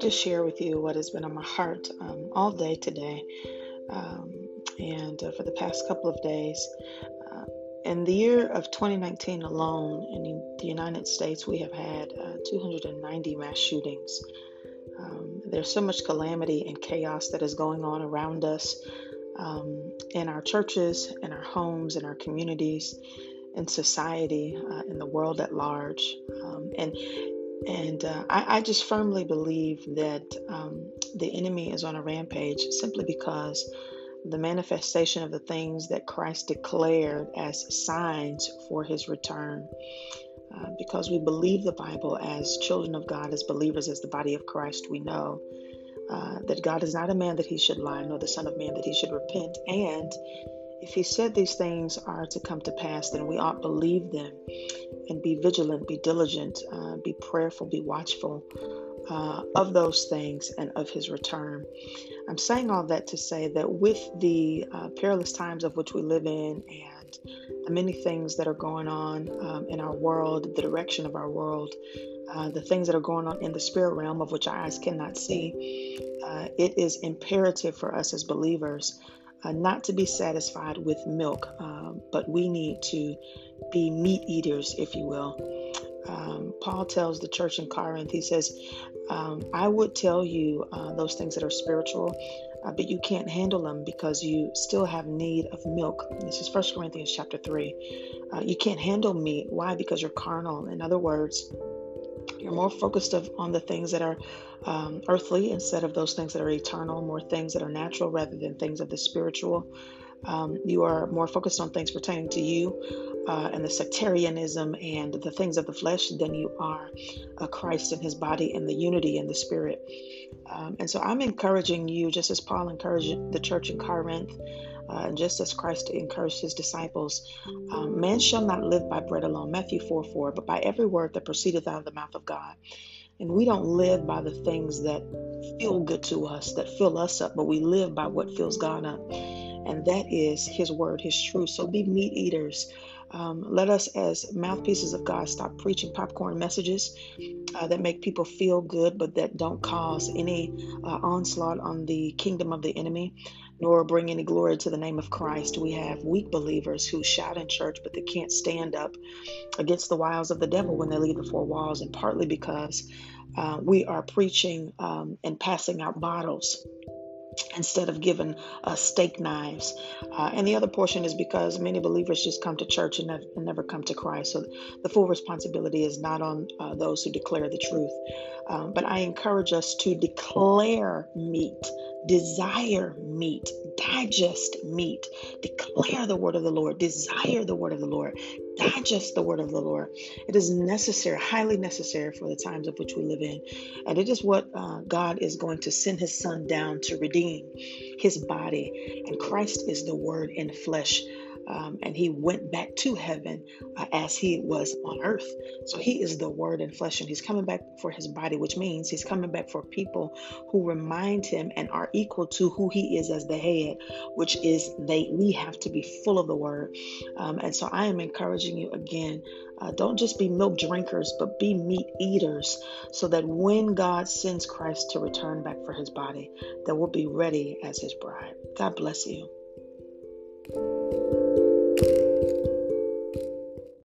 to share with you what has been on my heart um, all day today um, and uh, for the past couple of days. Uh, in the year of 2019 alone, in the United States, we have had uh, 290 mass shootings. Um, there's so much calamity and chaos that is going on around us um, in our churches, in our homes, in our communities, in society, uh, in the world at large. Um, and and uh, I, I, just firmly believe that um, the enemy is on a rampage simply because the manifestation of the things that Christ declared as signs for his return. Uh, because we believe the Bible as children of God, as believers, as the body of Christ, we know uh, that God is not a man that he should lie, nor the Son of Man that he should repent. And if he said these things are to come to pass, then we ought believe them and be vigilant, be diligent, uh, be prayerful, be watchful uh, of those things and of his return. I'm saying all that to say that with the uh, perilous times of which we live in and the many things that are going on um, in our world, the direction of our world, uh, the things that are going on in the spirit realm of which our eyes cannot see, uh, it is imperative for us as believers uh, not to be satisfied with milk, uh, but we need to be meat eaters, if you will. Um, Paul tells the church in Corinth, he says, um, I would tell you uh, those things that are spiritual, uh, but you can't handle them because you still have need of milk. This is 1 Corinthians chapter 3. Uh, you can't handle meat. Why? Because you're carnal. In other words, you're more focused of, on the things that are um, earthly instead of those things that are eternal, more things that are natural rather than things of the spiritual. Um, you are more focused on things pertaining to you uh, and the sectarianism and the things of the flesh than you are uh, Christ and his body and the unity in the spirit. Um, and so I'm encouraging you, just as Paul encouraged the church in Corinth, uh, and just as Christ encouraged his disciples, um, man shall not live by bread alone, Matthew 4 4, but by every word that proceedeth out of the mouth of God. And we don't live by the things that feel good to us, that fill us up, but we live by what fills God up. And that is His word, His truth. So be meat eaters. Um, let us, as mouthpieces of God, stop preaching popcorn messages uh, that make people feel good, but that don't cause any uh, onslaught on the kingdom of the enemy, nor bring any glory to the name of Christ. We have weak believers who shout in church, but they can't stand up against the wiles of the devil when they leave the four walls, and partly because uh, we are preaching um, and passing out bottles instead of giving uh, steak knives. Uh, and the other portion is because many believers just come to church and, and, never come to Christ. So the full responsibility is not on uh, those who declare the truth. Um, but I encourage us to declare meat desire meat, digest meat, declare the word of the Lord, desire the word of the Lord, digest the word of the Lord. It is necessary, highly necessary for the times of which we live in. And it is what uh, God is going to send his son down to redeem his body. And Christ is the word in flesh um, and he went back to heaven uh, as he was on earth. So he is the word in flesh, and he's coming back for his body, which means he's coming back for people who remind him and are equal to who he is as the head, which is they. We have to be full of the word, um, and so I am encouraging you again. Uh, don't just be milk drinkers, but be meat eaters, so that when God sends Christ to return back for his body, that we'll be ready as his bride. God bless you.